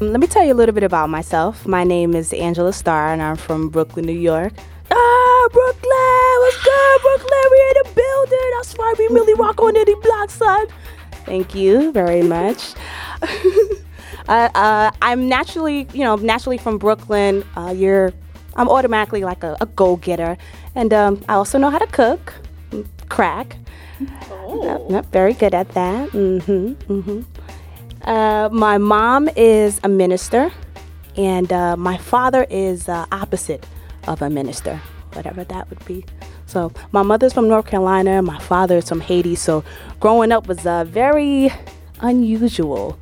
Let me tell you a little bit about myself. My name is Angela Starr, and I'm from Brooklyn, New York. Ah, Brooklyn! What's good, Brooklyn? We in the building. That's why we really rock on any block, son. Thank you very much. uh, uh, I'm naturally, you know, naturally from Brooklyn. Uh, you're, I'm automatically like a, a go-getter, and um, I also know how to cook, crack. Oh. Yep, yep, very good at that. Mm-hmm. Mm-hmm. Uh, my mom is a minister, and uh, my father is uh, opposite of a minister, whatever that would be. So my mother's from North Carolina, my father is from Haiti. So growing up was uh, very unusual.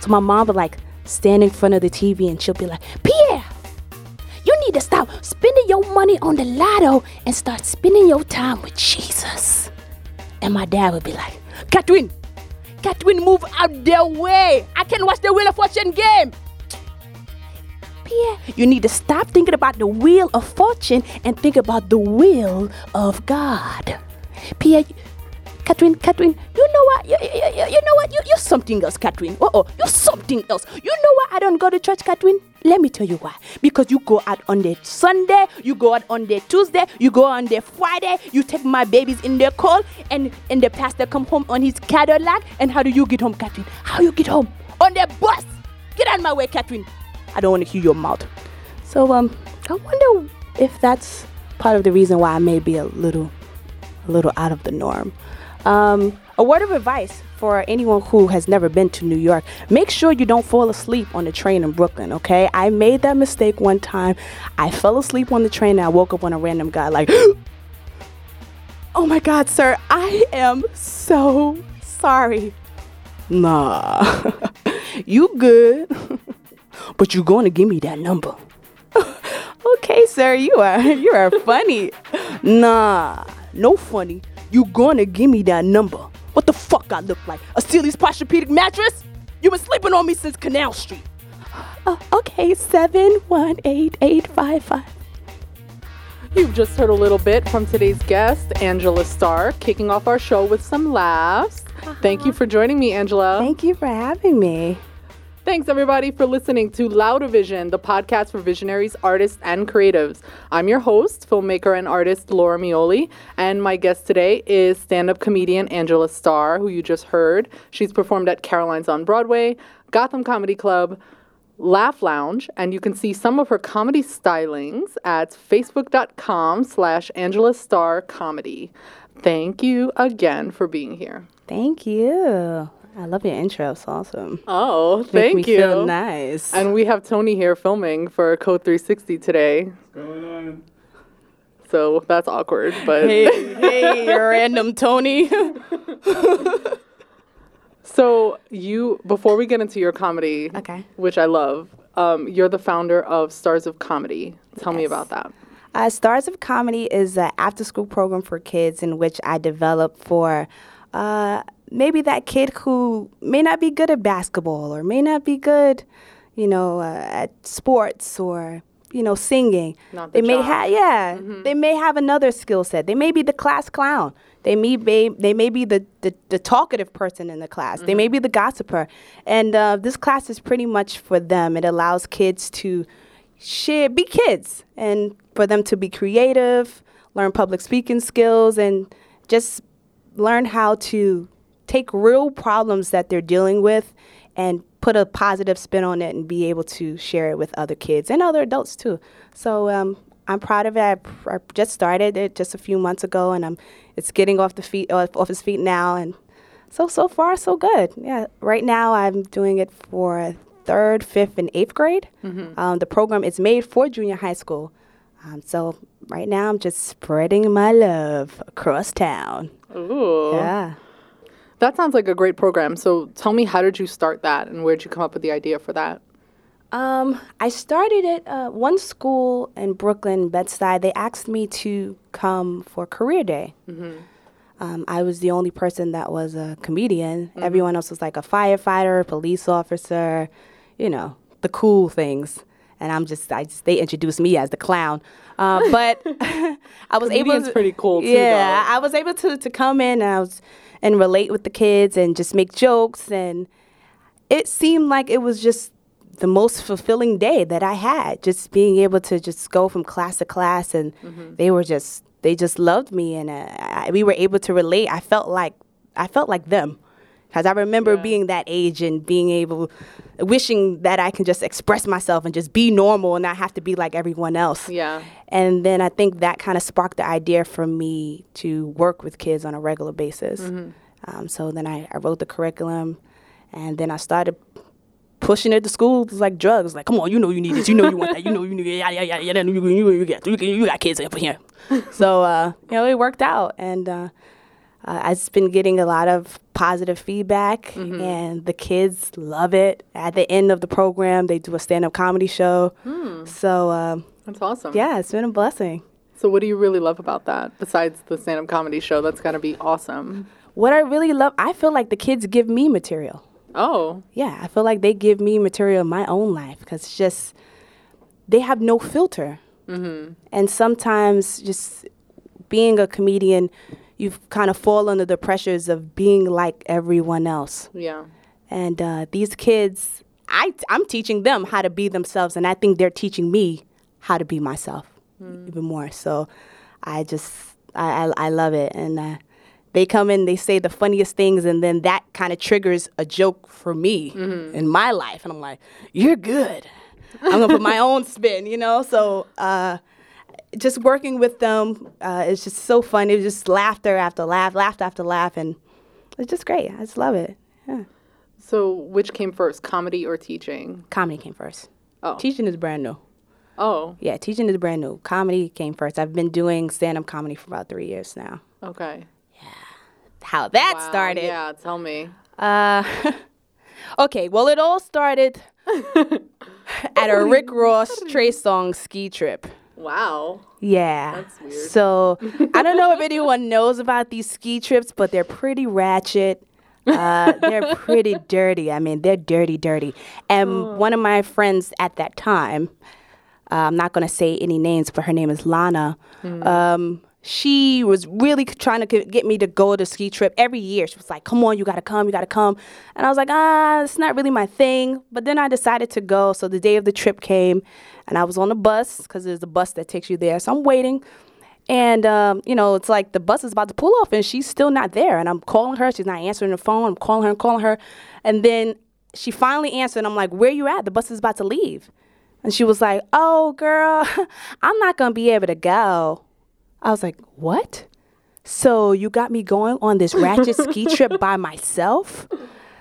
So my mom would like stand in front of the TV and she'll be like, Pierre, you need to stop spending your money on the lotto and start spending your time with Jesus. And my dad would be like, Catherine, Catherine, move out their way. I can't watch the Wheel of Fortune game. Pierre, you need to stop thinking about the Wheel of Fortune and think about the will of God. Pierre, Catherine, Catherine, you know what? You, you, you know what? You, you're something else, Catherine. Uh oh, you're something else. You know why I don't go to church, Catherine? Let me tell you why. Because you go out on the Sunday, you go out on the Tuesday, you go on the Friday, you take my babies in their car, and, and the pastor come home on his Cadillac. And how do you get home, Catherine? How you get home? On the bus. Get out of my way, Catherine. I don't want to hear your mouth. So um, I wonder if that's part of the reason why I may be a little, a little out of the norm. Um, a word of advice for anyone who has never been to New York make sure you don't fall asleep on the train in Brooklyn, okay? I made that mistake one time. I fell asleep on the train and I woke up on a random guy, like, oh my God, sir, I am so sorry. Nah, you good, but you're going to give me that number. okay, sir, you are you are funny. Nah, no funny. You gonna give me that number. What the fuck I look like? A Sealy's Posturepedic mattress? You been sleeping on me since Canal Street. Uh, okay, seven one eight eight five five. You've just heard a little bit from today's guest, Angela Starr, kicking off our show with some laughs. Uh-huh. Thank you for joining me, Angela. Thank you for having me. Thanks, everybody, for listening to Louder Vision, the podcast for visionaries, artists, and creatives. I'm your host, filmmaker, and artist Laura Mioli, and my guest today is stand up comedian Angela Starr, who you just heard. She's performed at Caroline's on Broadway, Gotham Comedy Club, Laugh Lounge, and you can see some of her comedy stylings at facebook.com slash Angela Starr Comedy. Thank you again for being here. Thank you. I love your intro. It's awesome. Oh, thank Make me you. Feel nice. And we have Tony here filming for Code 360 today. What's going on? So that's awkward, but hey, hey, random Tony. so you, before we get into your comedy, okay, which I love, um, you're the founder of Stars of Comedy. Tell yes. me about that. Uh, Stars of Comedy is an after-school program for kids in which I develop for. Uh, maybe that kid who may not be good at basketball or may not be good, you know, uh, at sports or you know singing. The they job. may have yeah, mm-hmm. they may have another skill set. They may be the class clown. They may be they may be the the, the talkative person in the class. Mm-hmm. They may mm-hmm. be the gossiper. And uh, this class is pretty much for them. It allows kids to share, be kids, and for them to be creative, learn public speaking skills, and just learn how to take real problems that they're dealing with and put a positive spin on it and be able to share it with other kids and other adults too. So um, I'm proud of it. I, I, just started it just a few months ago, and I'm it's getting off the feet off, off his feet now, and so so far so good. Yeah, right now I'm doing it for third, fifth, and eighth grade. Mm-hmm. Um, the program is made for junior high school. Um, so right now I'm just spreading my love across town. Ooh. Yeah. That sounds like a great program. So tell me, how did you start that, and where did you come up with the idea for that? Um, I started at uh, one school in Brooklyn, Bed-Stuy. They asked me to come for career day. Mm-hmm. Um, I was the only person that was a comedian. Mm-hmm. Everyone else was like a firefighter, police officer, you know, the cool things. And I'm just, I just, they introduced me as the clown. Uh, but I was able. to, pretty cool too. Yeah, though. I was able to to come in. And I was and relate with the kids and just make jokes and it seemed like it was just the most fulfilling day that I had. Just being able to just go from class to class, and they were just they just loved me, and uh, I, we were able to relate. I felt like I felt like them. Because I remember Yeah. being that age and being able, wishing that I can just express myself and just be normal and not have to be like everyone else. Yeah. And then I think that kind of sparked the idea for me to work with kids on a regular basis. Um, so then I, I wrote the curriculum and then I started pushing it to schools like drugs. Like, come on, you know you need this. You know you want that. You know you need it. Yeah, yeah, yeah, yeah. You, you, you, you, got, you, you got kids up here. so, uh, you know, it worked out. And uh, uh, I've been getting a lot of positive feedback, and the kids love it. At the end of the program, they do a stand up comedy show. So, um, That's awesome. yeah, it's been a blessing. So, what do you really love about that besides the stand up comedy show? That's got to be awesome. What I really love, I feel like the kids give me material. Oh, Yeah, I feel like they give me material in my own life because it's just, they have no filter. And sometimes just being a comedian, you kind of fall under the pressures of being like everyone else. yeah. And uh, these kids, I, I'm teaching them how to be themselves, and I think they're teaching me how to be myself even more. So I just, I, I, I love it. And uh, they come in, they say the funniest things, and then that kind of triggers a joke for me in my life. And I'm like, you're good. I'm gonna put my own spin, you know? So, uh, just working with them uh, is just so fun. It was just laughter after laugh, laughter after laugh, and it's just great. I just love it. Yeah. So, which came first, comedy or teaching? Comedy came first. Oh. Teaching is brand new. Oh, Yeah, teaching is brand new. Comedy came first. I've been doing stand up comedy for about three years now. okay. Yeah. How that Wow, started. Yeah, tell me. Uh, okay, well, it all started at a Rick Ross Trey Songz ski trip. Wow. Yeah. That's weird. So I don't know if anyone knows about these ski trips, but they're pretty ratchet. Uh, they're pretty dirty. I mean, they're dirty, dirty. And one of my friends at that time, uh, I'm not going to say any names, but her name is Lana. Um, she was really trying to get me to go to ski trip every year. She was like, "Come on, you got to come, you got to come." And I was like, "Ah, it's not really my thing." But then I decided to go. So the day of the trip came, and I was on the bus because there's a bus that takes you there. So I'm waiting. And um, you know, it's like the bus is about to pull off, and she's still not there. And I'm calling her; she's not answering the phone. I'm calling her, and calling her, and then she finally answered. And I'm like, "Where you at? The bus is about to leave." And she was like, "Oh, girl, I'm not gonna be able to go." I was like, "What?" So you got me going on this ratchet ski trip by myself?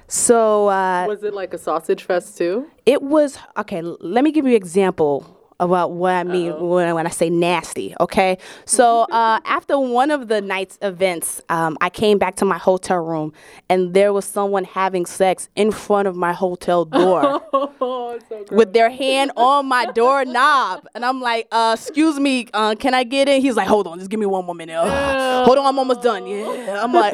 So uh, Was it like a sausage fest too? it was okay. Let me give you an example about what I mean when, when I say nasty. Okay, so uh, after one of the night's events, um, I came back to my hotel room and there was someone having sex in front of my hotel door Oh, so with their hand on my doorknob, and I'm like, uh, "Excuse me, uh, can I get in?" He's like, "Hold on, just give me one more minute. Uh, hold on, I'm almost done." Yeah, I'm like,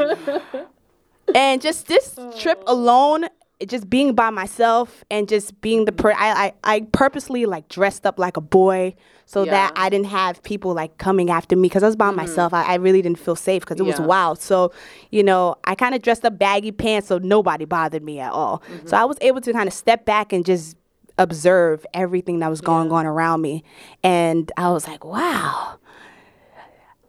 and just this trip alone, it just being by myself and just being the per, I, I, I purposely like dressed up like a boy so that I didn't have people like coming after me because I was by mm-hmm. myself. I, I really didn't feel safe because it was wild. So, you know, I kind of dressed up baggy pants so nobody bothered me at all. So mm-hmm. I was able to kind of step back and just observe everything that was going on around me. And I was like, wow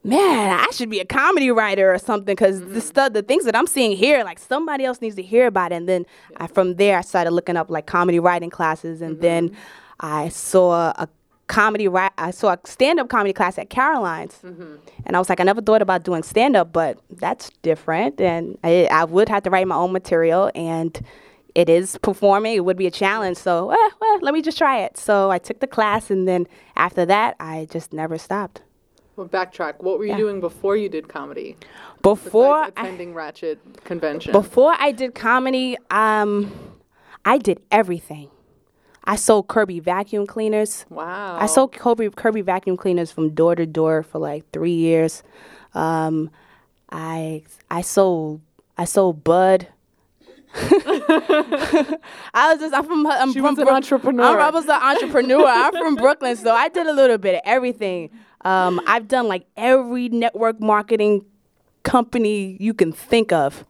man, I should be a comedy writer or something because the mm-hmm. stuff, the things that I'm seeing here, like somebody else needs to hear about it. And then I, from there, I started looking up like comedy writing classes, and then mm-hmm. I saw a comedy ri- I saw a stand up comedy class at Caroline's, mm-hmm. and I was like, I never thought about doing stand up, but that's different, and I, I would have to write my own material and. It is performing. It would be a challenge. So, eh, well, let me just try it. So I took the class, and then after that, I just never stopped. Well, backtrack. What were you Yeah. doing before you did comedy? Before Besides I, attending Ratchet convention. before I did comedy, um, I did everything. I sold Kirby vacuum cleaners. wow. I sold Kirby, Kirby vacuum cleaners from door to door for like three years. Um, I I sold I sold Bud. I was just I'm from I'm She from was an entrepreneur. I'm- I was an entrepreneur. I'm from Brooklyn, so I did a little bit of everything. Um, I've done like every network marketing company you can think of.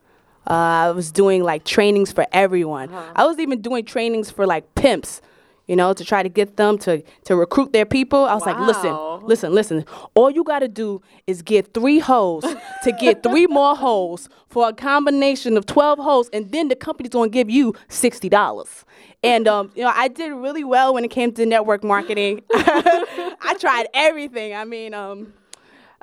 Uh, I was doing like trainings for everyone. I was even doing trainings for like pimps. You know, to try to get them to to recruit their people. I was like, listen, listen, listen. All you got to do is get three holes to get three more holes for a combination of 12 holes, and then the company's to give you $60. And, um, you know, I did really well when it came to network marketing. I tried everything. I mean, um,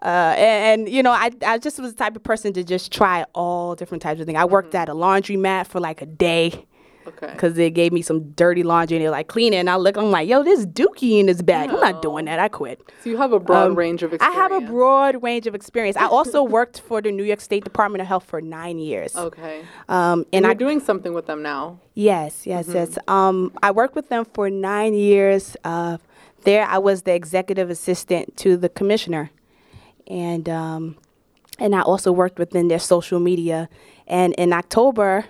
uh, and, and, you know, I, I just was the type of person to just try all different types of things. I worked at a laundromat for like a day Okay. because they gave me some dirty laundry and they're like, clean it. And I look, I'm like, yo, there's dookie in this bag. I'm not doing that. I quit. So you have a broad Um, range of experience. I have a broad range of experience. I also worked for the New York State Department of Health for nine years. Okay. Um, And and you're I doing something with them now. Yes, yes, yes. Um, I worked with them for nine years. Uh, there, I was the executive assistant to the commissioner, and um, and I also worked within their social media. And in October,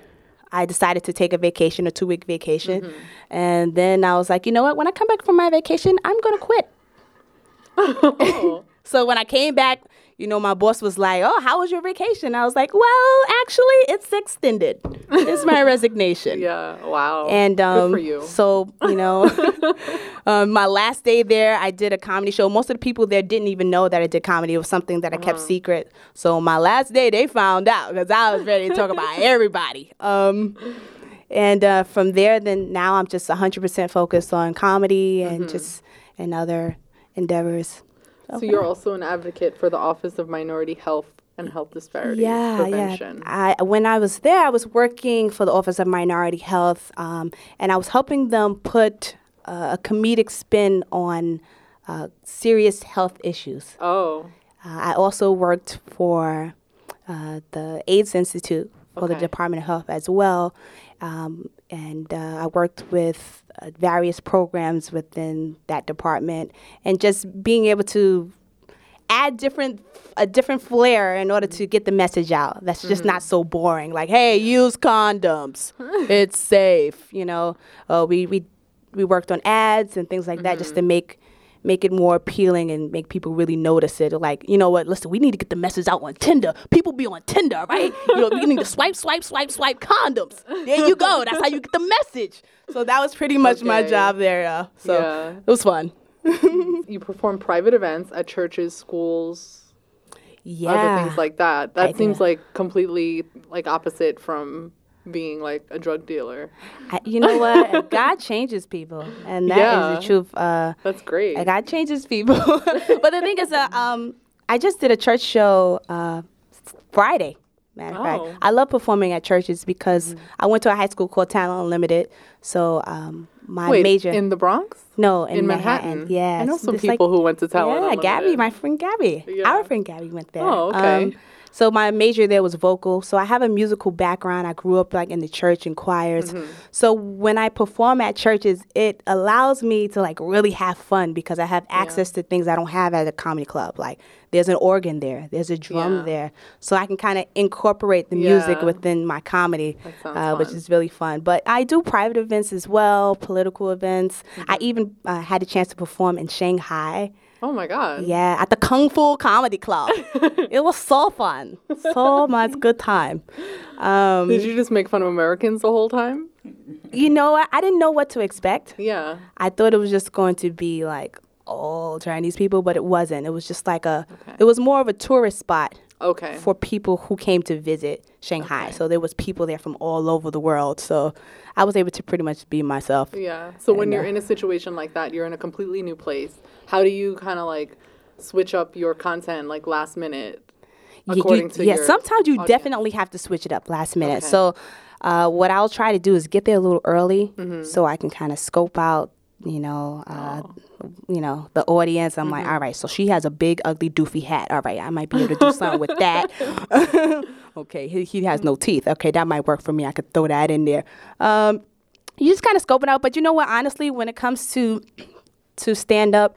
I decided to take a vacation, a two week vacation, mm-hmm. and then I was like, you know what? When I come back from my vacation, I'm gonna quit. Oh. So when I came back, you know, my boss was like, "Oh, how was your vacation?" I was like, "Well, actually, it's extended. It's my resignation." yeah. Wow. And um, Good for you. so you know, um, my last day there, I did a comedy show. Most of the people there didn't even know that I did comedy. It was something that I kept Uh-huh. secret. So my last day, they found out because I was ready to talk about everybody. Um, and uh, from there, then now I'm just 100% focused on comedy and Mm-hmm. just and other endeavors. So you're also an advocate for the Office of Minority Health and Health Disparities yeah, Prevention. Yeah. I, when I was there, I was working for the Office of Minority Health, um, and I was helping them put uh, a comedic spin on uh, serious health issues. Oh. Uh, I also worked for uh, the AIDS Institute for the Department of Health as well. Um, and uh, I worked with uh, various programs within that department and just being able to add different a different flair in order to get the message out that's just not so boring. Like hey use condoms. It's safe you know? Uh, we, we we worked on ads and things like that just to make make it more appealing and make people really notice it. Like you know what? Listen we need to get the message out on tinder. People be on tinder right? You know you need to swipe swipe swipe swipe condoms. There you go. That's how you get the message. So that was pretty much my job there uh, so Yeah. it was fun. You perform private events at churches, schools, yeah other things like that. That I seems do. like completely like opposite from being like a drug dealer. I, you know what god changes people and that is Yeah. the truth uh, That's great. God changes people. but the thing is, uh, um, I just did a church show uh, Friday. Matter of Oh. fact, I love performing at churches because I went to a high school called Talent Unlimited. So um, my Wait, major in the Bronx? no in, in Manhattan. Manhattan. Yeah, I know some just like- people who went to Talent Unlimited. yeah, Gabby, my friend Gabby. Yeah. Our friend Gabby went there. Oh, okay. Um, so my major there was vocal. So I have a musical background. I grew up like in the church and choirs. Mm-hmm. So when I perform at churches, it allows me to like really have fun because I have access to things I don't have at a comedy club. Like there's an organ there, there's a drum Yeah. there, so I can kind of incorporate the music Yeah. within my comedy, uh, which is really fun. But I do private events as well, political events. Mm-hmm. I even uh, had a chance to perform in Shanghai. Oh my god. Yeah, at the Kung Fu Comedy Club. it was so fun. So much good time. Um, Did you just make fun of Americans the whole time? you know what? I didn't know what to expect. Yeah. I thought it was just going to be like all Chinese people, but it wasn't. It was just like a, Okay. it was more of a tourist spot Okay. for people who came to visit Shanghai. Okay. So there was people there from all over the world. So I was able to pretty much be myself. Yeah. So when you're uh, in a situation like that, you're in a completely new place. How do you kind of like switch up your content like last minute? Y- you- According to yeah, sometimes you audience? definitely have to switch it up last minute. Okay. So, uh, what I'll try to do is get there a little early, Mm-hmm. so I can kind of scope out, you know, uh, Oh. you know, the audience. I'm Mm-hmm. like, all right, so she has a big, ugly, doofy hat. All right, I might be able to do something with that. okay, he, he has no teeth. Okay, that might work for me. I could throw that in there. Um, you just kind of scope it out. But you know what? Honestly, when it comes to to stand up,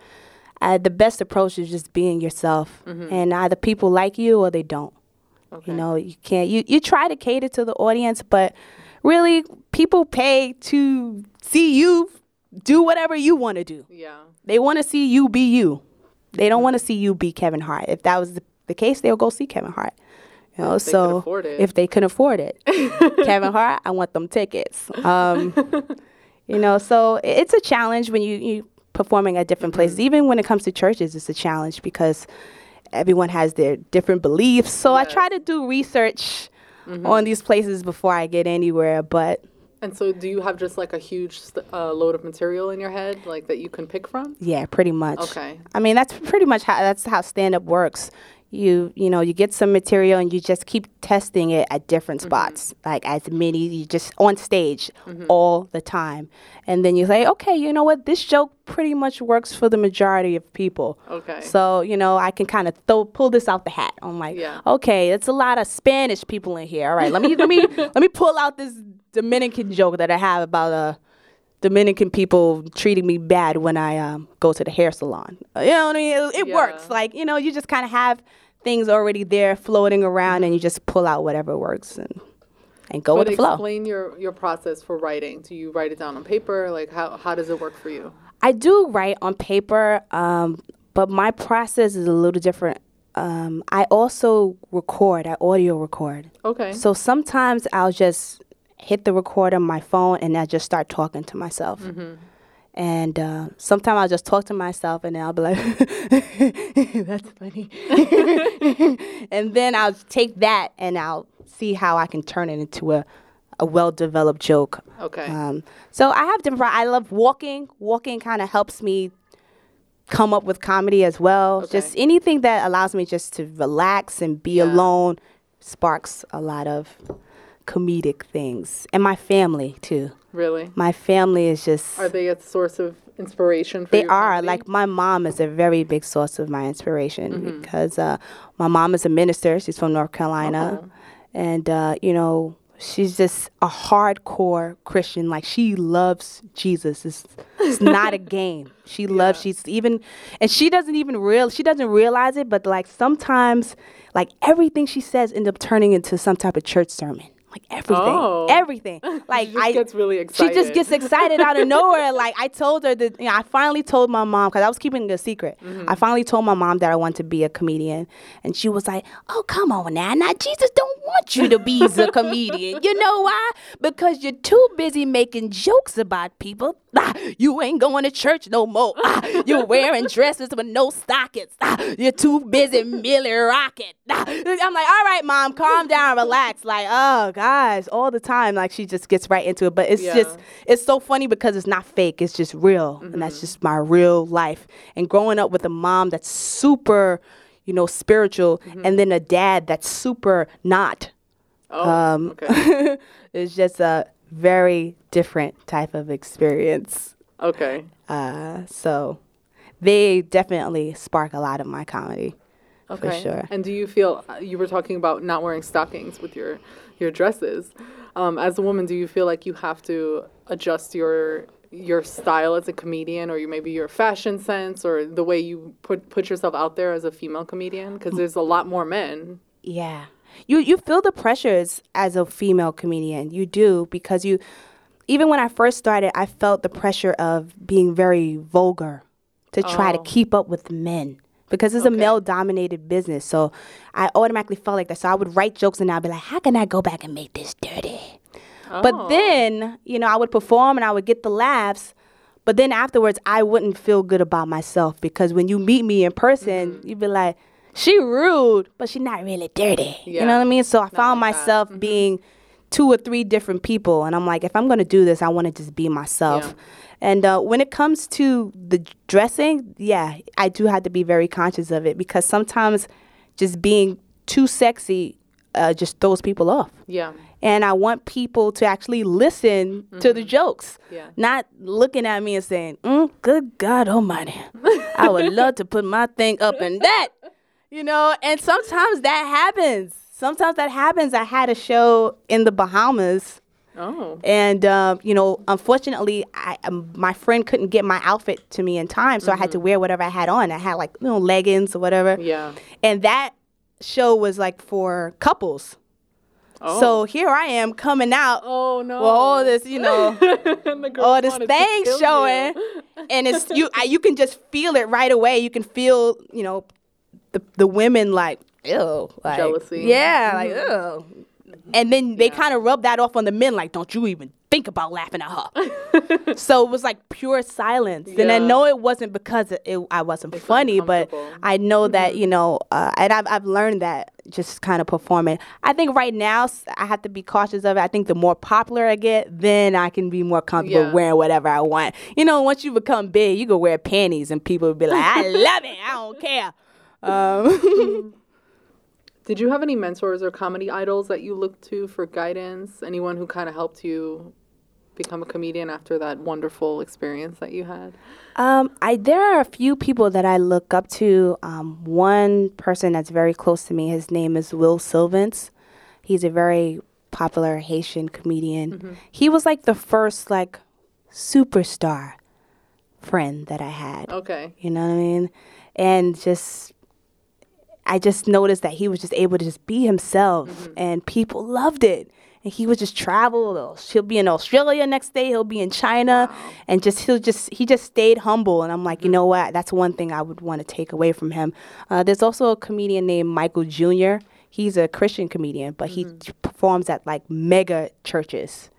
uh, the best approach is just being yourself, and either people like you or they don't. Okay. You know, you can't. You you try to cater to the audience, but really, people pay to see you do whatever you want to do. Yeah. They want to see you be you. They don't want to see you be Kevin Hart. If that was the, the case, they'll go see Kevin Hart. You know, If they so it. if they can afford it, Kevin Hart, I want them tickets. Um, You know, so it's a challenge when you you performing at different Mm-hmm. places. Even when it comes to churches, it's a challenge because everyone has their different beliefs. So I try to do research Mm-hmm. on these places before I get anywhere. But And so, do you have just like a huge st- uh, load of material in your head, like that you can pick from? yeah, pretty much. Okay. I mean, that's pretty much how that's how stand up works. You you know you get some material and you just keep testing it at different Mm-hmm. spots, like as many you just on stage all the time, and then you say, okay, you know what, this joke pretty much works for the majority of people. Okay. So you know I can kind of throw pull this out the hat. I'm like, Yeah. okay, it's a lot of Spanish people in here. All right, let me let me let me pull out this Dominican joke that I have about uh Dominican people treating me bad when I um, go to the hair salon. Uh, You know what I mean? It, it Yeah. works. Like you know, you just kind of have things already there floating around, and you just pull out whatever works and and go but with the flow. explain your your process for writing. Do you write it down on paper? Like how how does it work for you? I do write on paper, um, but my process is a little different. Um, I also record. I audio record. Okay. So sometimes I'll just hit the record on my phone and I just start talking to myself. And uh, sometimes I'll just talk to myself and then I'll be like, that's funny. and then I'll take that and I'll see how I can turn it into a, a well developed joke. Okay. Um, so I have different, I love walking. Walking kind of helps me come up with comedy as well. Okay. Just anything that allows me just to relax and be Yeah. alone sparks a lot of comedic things. And my family too. really? My family is just Are they a source of inspiration for they are like my mom is a very big source of my inspiration Mm-hmm. because uh, my mom is a minister. She's from North Carolina, Oh. and uh, you know she's just a hardcore Christian. Like she loves Jesus. It's, it's not a game. She loves. She's even, and she doesn't even real. She doesn't realize it, but like sometimes, like everything she says ends up turning into some type of church sermon. Like everything, Oh. everything. Like just I gets really excited. She just gets excited out of nowhere. Like I told her that you know, I finally told my mom because I was keeping it a secret. Mm-hmm. I finally told my mom that I wanted to be a comedian, and she was like, "Oh, come on now, now Jesus don't want you to be a comedian. You know why? Because you're too busy making jokes about people. Ah, you ain't going to church no more. Ah, you're wearing dresses with no stockings. Ah, you're too busy Millie rocking. Ah. I'm like, all right, mom, calm down, relax. Like, oh, guys, all the time. Like she just gets right into it. But it's Yeah. just, it's so funny because it's not fake. It's just real, and Mm-hmm. that's just my real life. And growing up with a mom that's super, you know, spiritual, Mm-hmm. and then a dad that's super not. Oh, Um, okay. it's just a very different type of experience. Okay. Uh, so they definitely spark a lot of my comedy. Okay. For sure. And do you feel uh, you were talking about not wearing stockings with your your dresses? Um, as a woman, do you feel like you have to adjust your your style as a comedian, or you maybe your fashion sense, or the way you put put yourself out there as a female comedian? Because there's a lot more men. Yeah. You you feel the pressures as a female comedian. You do because you even when I first started, I felt the pressure of being very vulgar to try to Oh. keep up with men. Because it's a male dominated business. So I automatically felt like that. So I would write jokes and I'd be like, how can I go back and make this dirty? But Oh. then, you know, I would perform and I would get the laughs. But then afterwards, I wouldn't feel good about myself because when you meet me in person, Mm-hmm. you'd be like, she rude, but she not really dirty. You know what I mean? So I found like that. Mm-hmm. myself being two or three different people. And I'm like, if I'm going to do this, I want to just be myself. Yeah. And uh, when it comes to the dressing, yeah, I do have to be very conscious of it because sometimes just being too sexy uh, just throws people off Yeah. and I want people to actually listen to the jokes, Mm-hmm. Yeah. not looking at me and saying, mm, "Good God Almighty, I would love to put my thing up in that," you know. And sometimes that happens. Sometimes that happens. I had a show in the Bahamas, Oh. and um, you know, unfortunately, I um, my friend couldn't get my outfit to me in time, so I had to wear whatever I had on. I had like you know leggings or whatever, Mm-hmm. Yeah. and that show was like for couples. Oh. So here I am coming out Oh no. with all this, you know, the all this thing showing, and it's you. I, you can just feel it right away. You can feel, you know, the the women like ew, like, Jealousy. Yeah, like ew. And then they kind of rub that off on the men, like, don't you even think about laughing at her. so it was like pure silence. And I know it wasn't because it, it, I wasn't funny, but. I know that, you know, uh, and I've, I've learned that just kind of performing. I think right now I have to be cautious of it. I think the more popular I get, then I can be more comfortable Yeah. wearing whatever I want. You know, once you become big, you can wear panties and people will be like, I love it. I don't care. Um, Did you have any mentors or comedy idols that you looked to for guidance? Anyone who kind of helped you become a comedian after that wonderful experience that you had? Um, I there are a few people that I look up to. Um, one person that's very close to me, his name is Will Sylvince. He's a very popular Haitian comedian. He was like the first like superstar friend that I had. Okay. You know what I mean? And just I just noticed that he was just able to just be himself and people loved it. And he would just travel. He'll be in Australia next day. He'll be in China, and just he'll just he just stayed humble. And I'm like, you know what? That's one thing I would want to take away from him. Uh, there's also a comedian named Michael Jr. He's a Christian comedian, but he performs at like mega churches.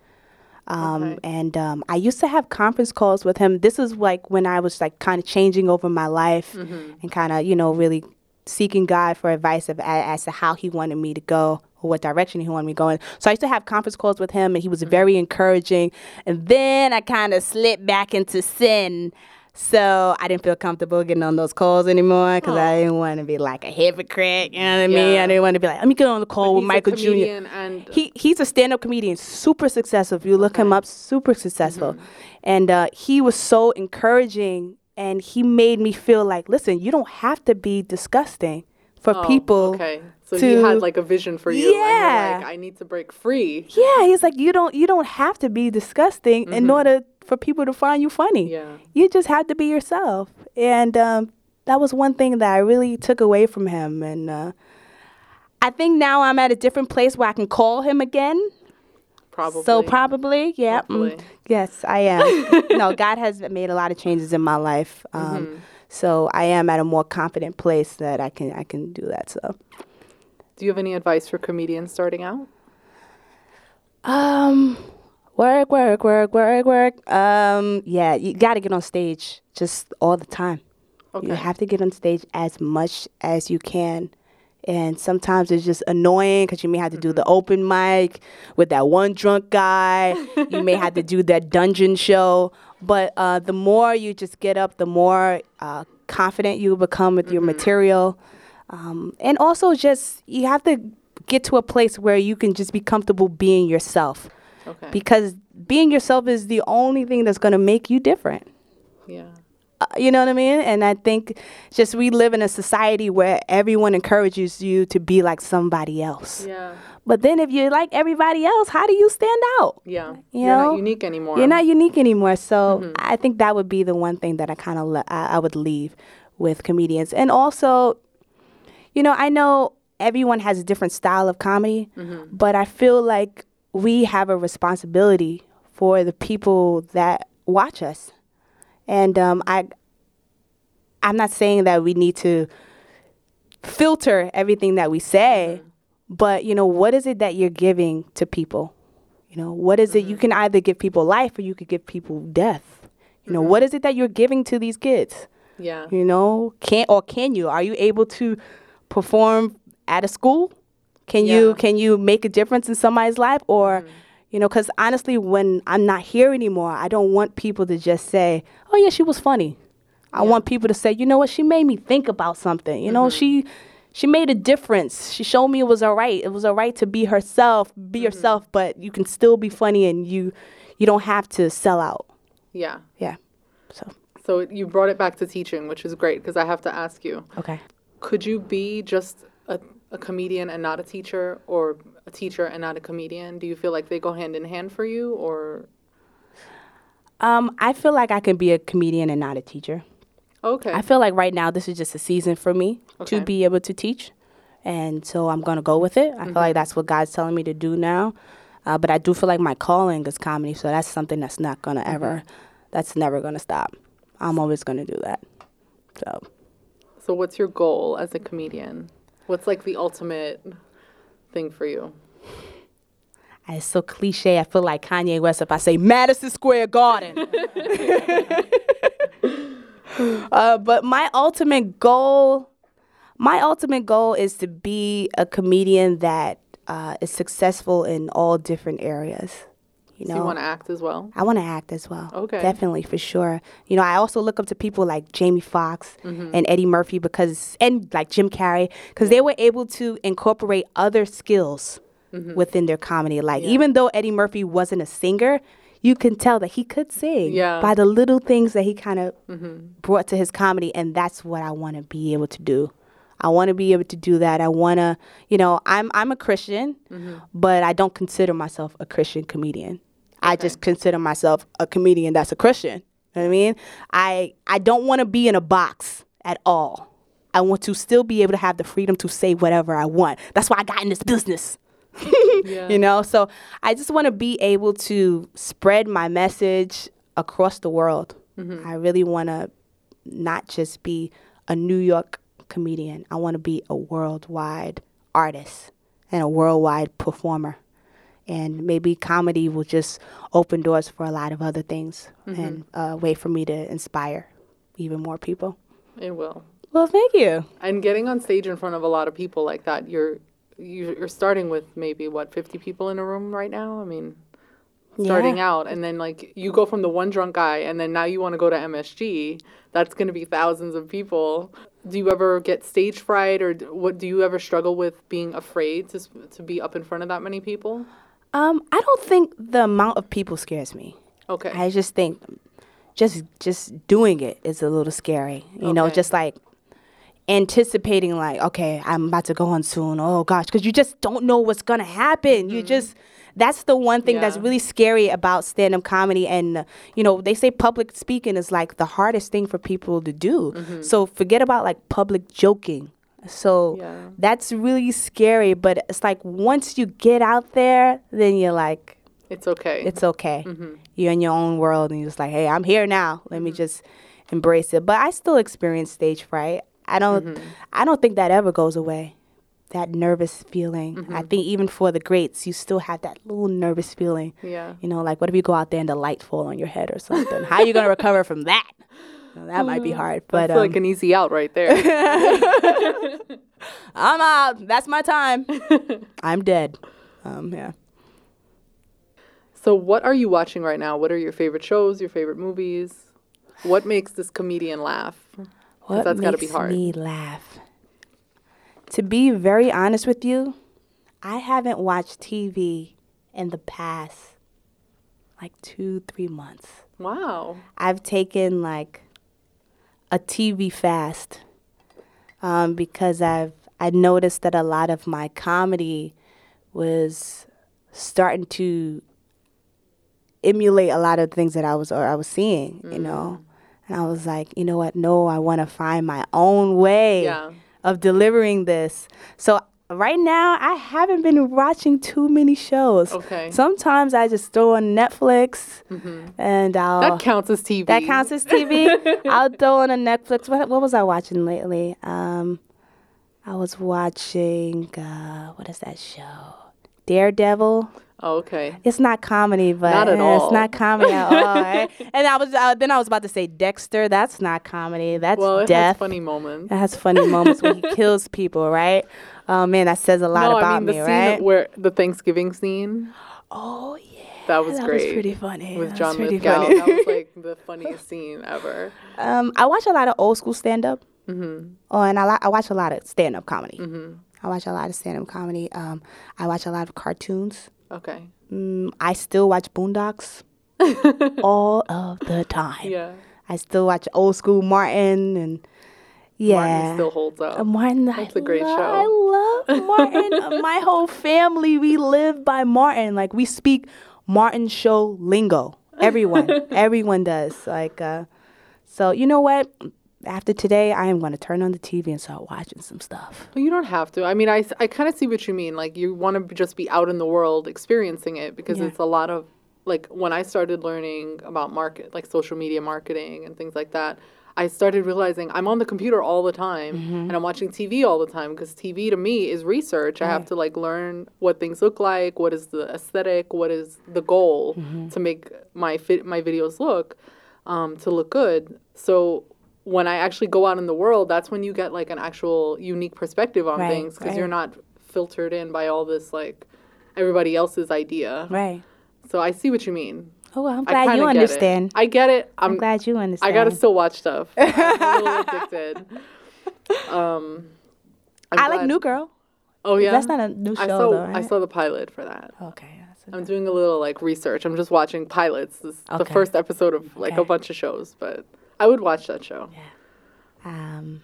Um, Okay. And um, I used to have conference calls with him. This is like when I was like kind of changing over my life and kind of, you know, really seeking God for advice of, as to how he wanted me to go or what direction he wanted me going. So I used to have conference calls with him and he was very encouraging. And then I kind of slipped back into sin. So I didn't feel comfortable getting on those calls anymore because I didn't want to be like a hypocrite. You know what I mean? Yeah. I didn't want to be like, let me get on the call with Michael Jr. and He he's a stand up comedian, super successful. If you look him up, super successful. Mm-hmm. And uh, he was so encouraging and he made me feel like, listen, you don't have to be disgusting for Oh, people. Okay. So to- he had like a vision for you. And Yeah. like, I need to break free. Yeah, he's like, you don't you don't have to be disgusting in order for people to find you funny. Mm-hmm. Yeah. You just have to be yourself. And um, that was one thing that I really took away from him. And uh, I think now I'm at a different place where I can call him again. Probably. So probably, yeah. mm, yes, I am. no, God has made a lot of changes in my life. Um, Mm-hmm. So I am at a more confident place that I can I can do that. So Do you have any advice for comedians starting out? um work, work, work, work, work. Um yeah, you gotta get on stage just all the time. You have to get on stage as much as you can. And sometimes it's just annoying because you may have to do the open mic with that one drunk guy. you may have to do that dungeon show. But uh, the more you just get up, the more uh, confident you become with your material. Um, and also, just you have to get to a place where you can just be comfortable being yourself. Okay. Because being yourself is the only thing that's going to make you different. yeah. Uh, you know what I mean? And I think just we live in a society where everyone encourages you to be like somebody else. Yeah. But then if you're like everybody else, how do you stand out? Yeah. You You're know, not unique anymore. You're not unique anymore. So I think that would be the one thing that I kind of le- I, I would leave with comedians. And also, you know, I know everyone has a different style of comedy, but I feel like we have a responsibility for the people that watch us. And um, I, I'm not saying that we need to filter everything that we say, mm-hmm. but you know, what is it that you're giving to people? You know, what is it you mm-hmm. can either give people life or you could give people death. You know, mm-hmm. what is it that you're giving to these kids? Yeah. You know, can or can you? Are you able to perform at a school? Can you can you make a difference in somebody's life or you know, because honestly, when I'm not here anymore, I don't want people to just say, "Oh yeah, she was funny." I want people to say, "You know what? She made me think about something." You know, mm-hmm. she she made a difference. She showed me it was all right. It was all right to be herself, be mm-hmm. yourself, but you can still be funny and you you don't have to sell out. Yeah. Yeah. So So you brought it back to teaching, which is great because I have to ask you okay. could you be just a, comedian and not a teacher or a teacher and not a comedian? Do you feel like they go hand in hand for you or Um, I feel like I can be a comedian and not a teacher. okay. I feel like right now this is just a season for me Okay. to be able to teach, and so I'm gonna go with it. I feel like that's what God's telling me to do now. Uh, but I do feel like my calling is comedy, so that's something that's not gonna ever, that's never gonna stop. I'm always gonna do that. So so what's your goal as a comedian? What's like the ultimate thing for you? It's so cliche. I feel like Kanye West if I say Madison Square Garden. uh, but my ultimate goal, my ultimate goal is to be a comedian that uh, is successful in all different areas. You know, So you want to act as well? I want to act as well. Okay. Definitely, for sure. You know, I also look up to people like Jamie Foxx Mm-hmm. and Eddie Murphy because, and like Jim Carrey, because they were able to incorporate other skills Mm-hmm. within their comedy. Like, even though Eddie Murphy wasn't a singer, you can tell that he could sing Yeah. Mm-hmm. by the little things that he kind of brought to his comedy. And that's what I want to be able to do. I want to be able to do that. I want to, you know, I'm I'm a Christian, Mm-hmm. but I don't consider myself a Christian comedian. I just consider myself a comedian that's a Christian. You know what I mean? I I don't want to be in a box at all. I want to still be able to have the freedom to say whatever I want. That's why I got in this business. Yeah. You know, so I just want to be able to spread my message across the world. Mm-hmm. I really want to not just be a New York comedian. I want to be a worldwide artist and a worldwide performer. And maybe comedy will just open doors for a lot of other things mm-hmm. and a way for me to inspire even more people. It will. Well, thank you. And getting on stage in front of a lot of people like that, you're you- you're starting with maybe what 50 people in a room right now. I mean, starting Yeah. out, and then like you go from the one drunk guy, and then now you want to go to MSG. That's going to be thousands of people. Do you ever get stage fright, or what? Do you ever struggle with being afraid to to be up in front of that many people? Um, I don't think the amount of people scares me. Okay. I just think just just doing it is a little scary. You know, just like anticipating like, okay, I'm about to go on soon. Oh gosh, because you just don't know what's gonna happen. You just that's the one thing that's Mm-hmm. Really scary about stand-up comedy and uh, you know they say public speaking is like the hardest thing for people to do so forget about like public joking so Mm-hmm. Yeah. that's really scary but it's like once you get out there then you're like it's okay. it's okay. Mm-hmm. You're in your own world, and you're just like, hey, I'm here now. Let me mm-hmm. just embrace it. But I still experience stage fright. I don't. Mm-hmm. I don't think that ever goes away. That nervous feeling. I think even for the greats, you still have that little nervous feeling. yeah. You know, like what if you go out there and the light fall on your head or something? How are you gonna recover from that? Well, that might be hard. But That's like um, an easy out right there. I'm out. That's my time. I'm dead. Um, yeah. So, what are you watching right now? What are your favorite shows, your favorite movies? What makes this comedian laugh? What that's gotta be makes hard. me laugh? To be very honest with you, I haven't watched TV in the past like two, three months. Wow. I've taken like a TV fast um, because I've I noticed that a lot of my comedy was starting to emulate a lot of things that I was or I was seeing, you know. And I was like, you know what? No, I want to find my own way Yeah. of delivering this. So right now, I haven't been watching too many shows. Okay. Sometimes I just throw on Netflix Mhm. and I'll. That counts as TV. That counts as TV. I'll throw on a Netflix. What, what was I watching lately? Um, I was watching uh, what is that show? Daredevil. Oh, okay. It's not comedy, but Not at all. it's not comedy at all. Right? And I was uh, then I was about to say Dexter. That's not comedy. That's Well, it death. has funny moments. That has funny moments when he kills people, right? Oh man, that says a lot no, about I mean the me, scene right? where the Thanksgiving scene. oh yeah, That was that great. was pretty funny. With That John Lithgow. that was like the funniest scene ever. Um, I watch a lot of old school stand up. Mm-hmm. Oh, and I, li- I watch a lot of stand up comedy. Mm-hmm. I watch a lot of stand up comedy. Um, I watch a lot of cartoons. Okay. Mm, I still watch Boondocks all of the time. Yeah. I still watch old school Martin and yeah. Martin still holds up. Uh, Martin, That's I a great lo- show. I love Martin. Uh, My whole family, we live by Martin. Like we speak Martin show lingo. Everyone, everyone does. Like, uh, so you know what? After today, I am going to turn on the TV and start watching some stuff. Well, you don't have to. I mean, I, I kind of see what you mean. Like, you want to just be out in the world experiencing it because Yeah. it's a lot of, like, when I started learning about market, like social media marketing and things like that, I started realizing I'm on the computer all the time Mm-hmm. and I'm watching TV all the time because TV to me is research. I have to like learn what things look like, what is the aesthetic, what is the goal Mm-hmm. to make my fi- my videos look um, to look good. So when I actually go out in the world, that's when you get like an actual unique perspective on Right, things because you're not filtered in by all this like everybody else's idea. Right. So I see what you mean. Oh, well, I'm glad you get it. understand. I get it. I'm, I'm glad you understand. I gotta still watch stuff. I'm a little addicted. Um, I'm I like New Girl. Oh yeah, That's not a new show I saw though, I saw the pilot for that. Okay. a- I'm doing a little like research. I'm just watching pilots. This is the first episode of like a bunch of shows, but I would watch that show. Yeah. Um.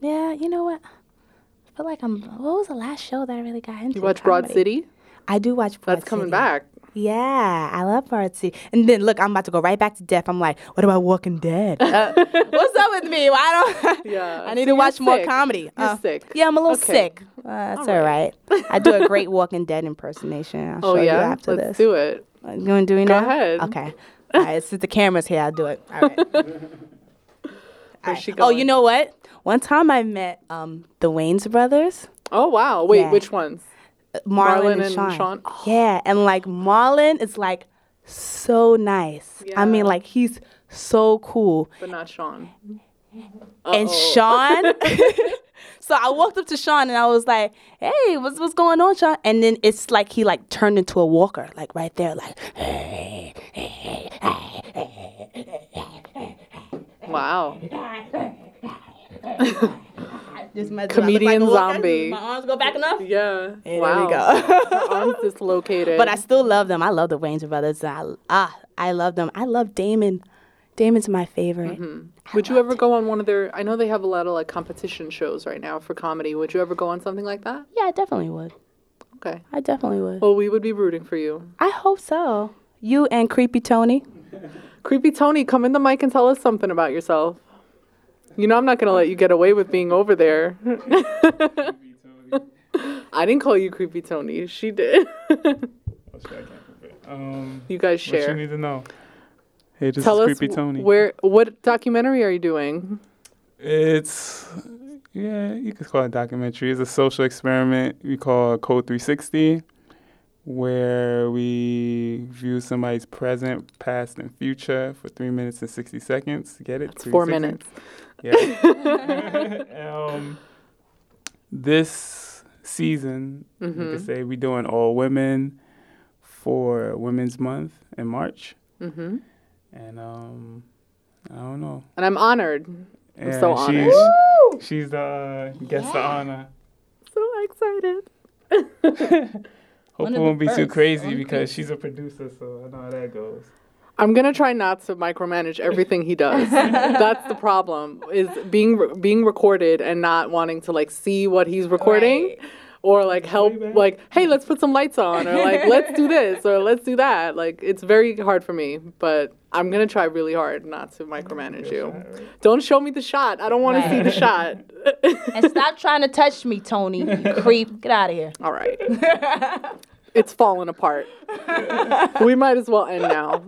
Yeah, you know what? I feel like I'm. What was the last show that I really got into? You watch Broad City? I do watch Broad City. That's coming City. back. Yeah, I love Broad City. And then look, I'm about to go right back to death. I'm like, what about Walking Dead? Uh, what's up with me? Why don't? Yeah, I need so to watch more comedy. You're Uh, sick. Yeah, I'm a little Okay. sick. Uh, that's All all right. I do a great Walking Dead impersonation. I'll Oh show you yeah, after let's this. do it. You want to do it Go ahead. Okay. All right, since the camera's here, I'll do it. All right. All right. Oh, you know what? One time I met um, the Wayans brothers, Oh wow! Wait, Yeah. which ones? Marlon, Marlon and, and Shawn. Shawn? Yeah, and like Marlon is like so nice. I mean, like he's so cool. But not Shawn. And Uh-oh. Shawn, so I walked up to Shawn and I was like, "Hey, what's what's going on, Shawn?" And then it's like he like turned into a walker, like right there, like. Wow. This might- do I Comedian like zombie. My arms go back enough. Yeah. Hey, wow. There we go. Her arms dislocated. But I still love them. I love the Wayans brothers. I, ah, I love them. I love Damon. Damon's my favorite. Would you ever go on one of their? I know they have a lot of like competition shows right now for comedy. Would you ever go on something like that? Yeah, I definitely would. Okay. I definitely would. Well, we would be rooting for you. I hope so. You and Creepy Tony. Creepy Tony, come in the mic and tell us something about yourself. You know I'm not gonna let you get away with being over there. I didn't call you Creepy Tony. She did. Oh, shit, I can't forget. Um, you guys share. what you share. need to know? Hey, this Tell is us Creepy Tony. where. What documentary are you doing? It's yeah, you could call it a documentary. It's a social experiment we call Code 360, where we view somebody's present, past, and future for three minutes and sixty seconds. Get it? It's four minutes. Yeah. um, this season, you Mm-hmm. could say we're doing all women for Women's Month in March, hmm and um, I don't know. And I'm honored. I'm so she's, honored. She's the uh, gets the honor. So excited. Hope One it won't the be too crazy because she's a producer, so I know how that goes. I'm gonna try not to micromanage everything he does. That's the problem is being re- being recorded and not wanting to like see what he's recording, Right. or like help like hey let's put some lights on or like let's do this or let's do that. Like it's very hard for me, but I'm gonna try really hard not to micromanage you. Don't show me the shot. I don't want to see the shot. and stop trying to touch me, Tony. You creep. Get out of here. All right. it's falling apart. we might as well end now.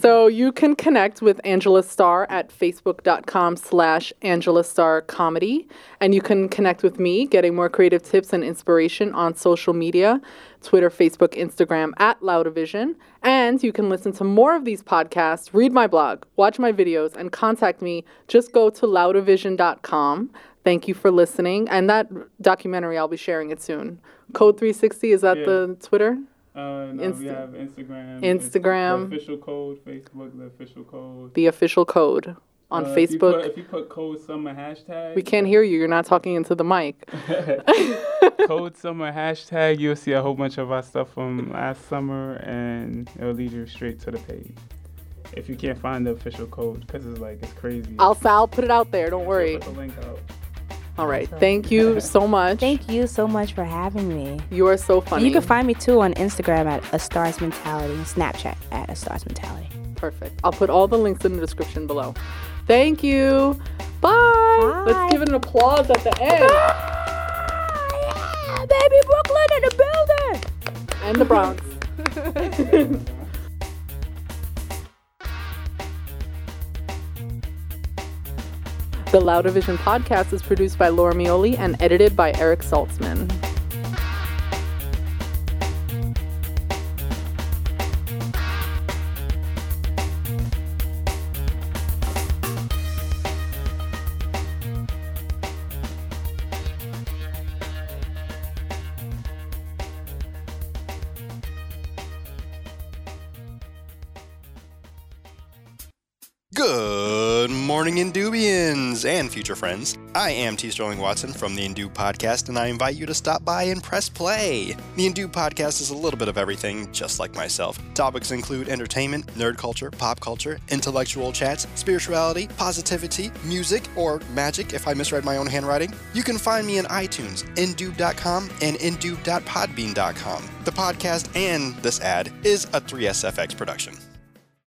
So you can connect with Angela Starr at facebook.com slash Angela Starr Comedy. And you can connect with me, getting more creative tips and inspiration on social media, Twitter, Facebook, Instagram at Loudavision. And you can listen to more of these podcasts, read my blog, watch my videos, and contact me. Just go to loudavision.com. Thank you for listening. And that documentary, I'll be sharing it soon. Code 360, is that Yeah. the Twitter? Uh, no, Insta- we have Instagram. Instagram. The official code, Facebook, the official code. The official code on Uh, If you, Facebook. put, if you put code summer hashtag, we can't hear you. You're not talking into the mic. code summer hashtag, you'll see a whole bunch of our stuff from last summer, and it'll lead you straight to the page. If you can't find the official code, because it's like it's crazy. I'll, I'll put it out there. Don't worry. Put the link out. All right. Thank you so much. Thank you so much for having me. You are so funny. you can find me too on Instagram at A Stars Mentality and Snapchat at A Stars Mentality. Perfect. I'll put all the links in the description below. Thank you. Bye. Bye. Let's give it an applause at the end. yeah, baby Brooklyn in the building. and the Bronx. The Loudavision podcast is produced by Laura Mioli and edited by Eric Saltzman. And future friends. I am T. Sterling Watson from the Indu Podcast, and I invite you to stop by and press play. The Indu Podcast is a little bit of everything, just like myself. Topics include entertainment, nerd culture, pop culture, intellectual chats, spirituality, positivity, music, or magic if I misread my own handwriting. You can find me in iTunes, indube.com, and indube.podbean.com. The podcast and this ad is a 3SFX production.